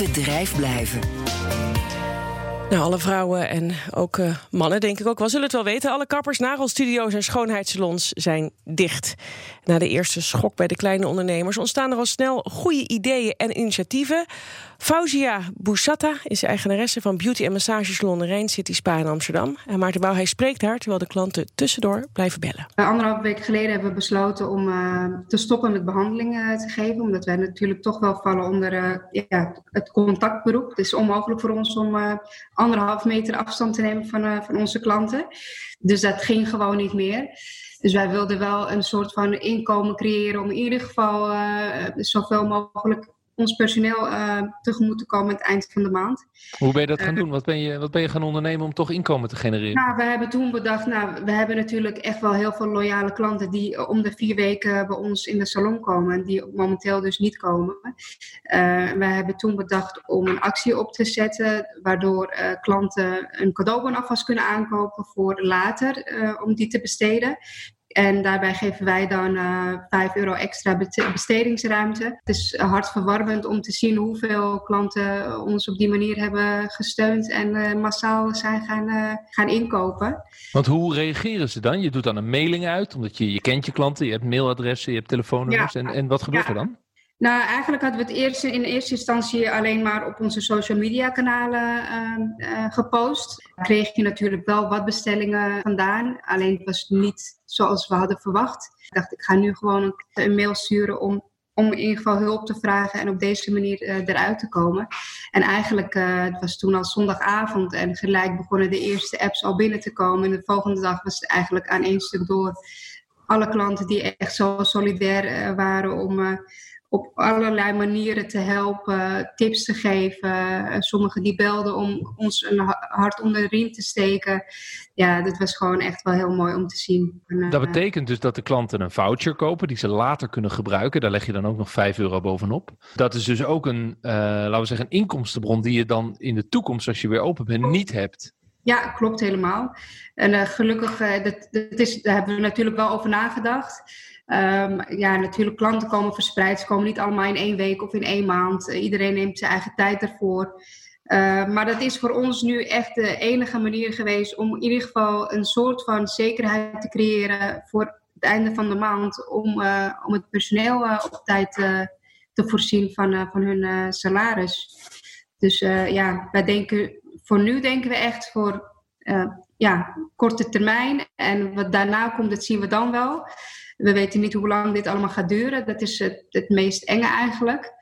bedrijf blijven. Nou, alle vrouwen en ook uh, mannen, denk ik ook wel, zullen het wel weten. Alle kappers, nagelstudio's en schoonheidssalons zijn dicht. Na de eerste schok bij de kleine ondernemers ontstaan er al snel goede ideeën en initiatieven. Fauzia Boussata is eigenaresse van beauty- en massagesalon Rijn City Spa in Amsterdam. En Maarten Bouw, hij spreekt haar terwijl de klanten tussendoor blijven bellen. Anderhalve week geleden hebben we besloten om uh, te stoppen met behandelingen te geven. Omdat wij natuurlijk toch wel vallen onder ja, het contactberoep. Het is onmogelijk voor ons om anderhalf meter afstand te nemen van, van onze klanten. Dus dat ging gewoon niet meer. Dus wij wilden wel een soort van inkomen creëren om in ieder geval zoveel mogelijk ons personeel uh, tegemoet te komen aan het eind van de maand. Hoe ben je dat gaan doen? Wat ben je, wat ben je gaan ondernemen om toch inkomen te genereren? Nou, we hebben toen bedacht, nou, we hebben natuurlijk echt wel heel veel loyale klanten die om de vier weken bij ons in de salon komen en die momenteel dus niet komen. Uh, we hebben toen bedacht om een actie op te zetten waardoor klanten een cadeaubon alvast kunnen aankopen voor later om die te besteden. En daarbij geven wij dan uh, 5 euro extra bestedingsruimte. Het is hartverwarmend om te zien hoeveel klanten ons op die manier hebben gesteund en uh, massaal zijn gaan, uh, gaan inkopen. Want hoe reageren ze dan? Je doet dan een mailing uit, omdat je, je kent je klanten, je hebt mailadressen, je hebt telefoonnummers. Ja. En, en wat gebeurt ja. er dan? Nou, eigenlijk hadden we het eerst in eerste instantie alleen maar op onze social media kanalen uh, uh, gepost. Daar kreeg je natuurlijk wel wat bestellingen vandaan. Alleen het was niet zoals we hadden verwacht. Ik dacht, ik ga nu gewoon een, mail sturen om, om in ieder geval hulp te vragen en op deze manier uh, eruit te komen. En eigenlijk, het was toen al zondagavond en gelijk begonnen de eerste apps al binnen te komen. En de volgende dag was het eigenlijk aan één stuk door. Alle klanten die echt zo solidair waren om op allerlei manieren te helpen, tips te geven. Sommigen die belden om ons een hart onder de riem te steken. Ja, dat was gewoon echt wel heel mooi om te zien. Dat betekent dus dat de klanten een voucher kopen die ze later kunnen gebruiken. Daar leg je dan ook nog 5 euro bovenop. Dat is dus ook een, uh, laten we zeggen, een inkomstenbron die je dan in de toekomst, als je weer open bent, niet hebt. Ja, klopt helemaal. En uh, gelukkig, uh, dat, dat is, daar hebben we natuurlijk wel over nagedacht. Um, ja, natuurlijk, klanten komen verspreid. Ze komen niet allemaal in één week of in één maand. Uh, iedereen neemt zijn eigen tijd ervoor. Uh, maar dat is voor ons nu echt de enige manier geweest om in ieder geval een soort van zekerheid te creëren voor het einde van de maand. Om, uh, om het personeel op tijd te voorzien van, van hun salaris. Dus ja, wij denken, voor nu denken we echt voor ja, korte termijn. En wat daarna komt, dat zien we dan wel. We weten niet hoe lang dit allemaal gaat duren. Dat is het, het meest enge eigenlijk.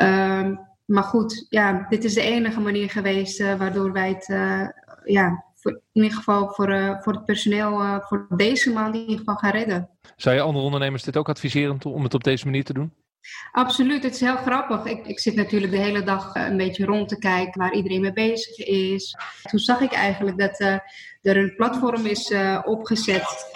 Um, maar goed, ja, dit is de enige manier geweest uh, waardoor wij het, uh, ja, in ieder geval voor, uh, voor het personeel voor deze maand in ieder geval gaan redden. Zou je andere ondernemers dit ook adviseren om het op deze manier te doen? Absoluut, het is heel grappig. Ik, ik zit natuurlijk de hele dag een beetje rond te kijken waar iedereen mee bezig is. Toen zag ik eigenlijk dat uh, er een platform is uh, opgezet.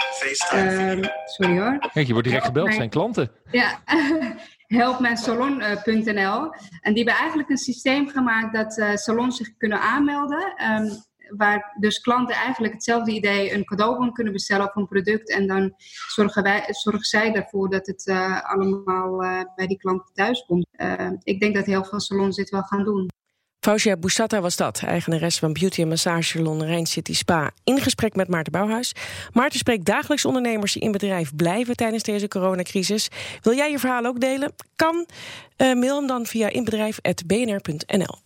Uh, sorry hoor. Kijk, je wordt direct gebeld, mijn... zijn klanten. Ja, helpmijnsalon.nl. En die hebben eigenlijk een systeem gemaakt dat uh, salons zich kunnen aanmelden. Um, waar dus klanten eigenlijk hetzelfde idee een cadeaubon kunnen bestellen of een product. En dan zorgen, wij, zorgen zij ervoor dat het uh, allemaal uh, bij die klanten thuis komt. Uh, ik denk dat heel veel salons dit wel gaan doen. Fauzia Boussata was dat, eigenares van beauty- en massagesalon Rijn City Spa... in gesprek met Maarten Bouwhuis. Maarten spreekt dagelijks ondernemers die in bedrijf blijven... tijdens deze coronacrisis. Wil jij je verhaal ook delen? Kan. Mail hem dan via inbedrijf.bnr.nl.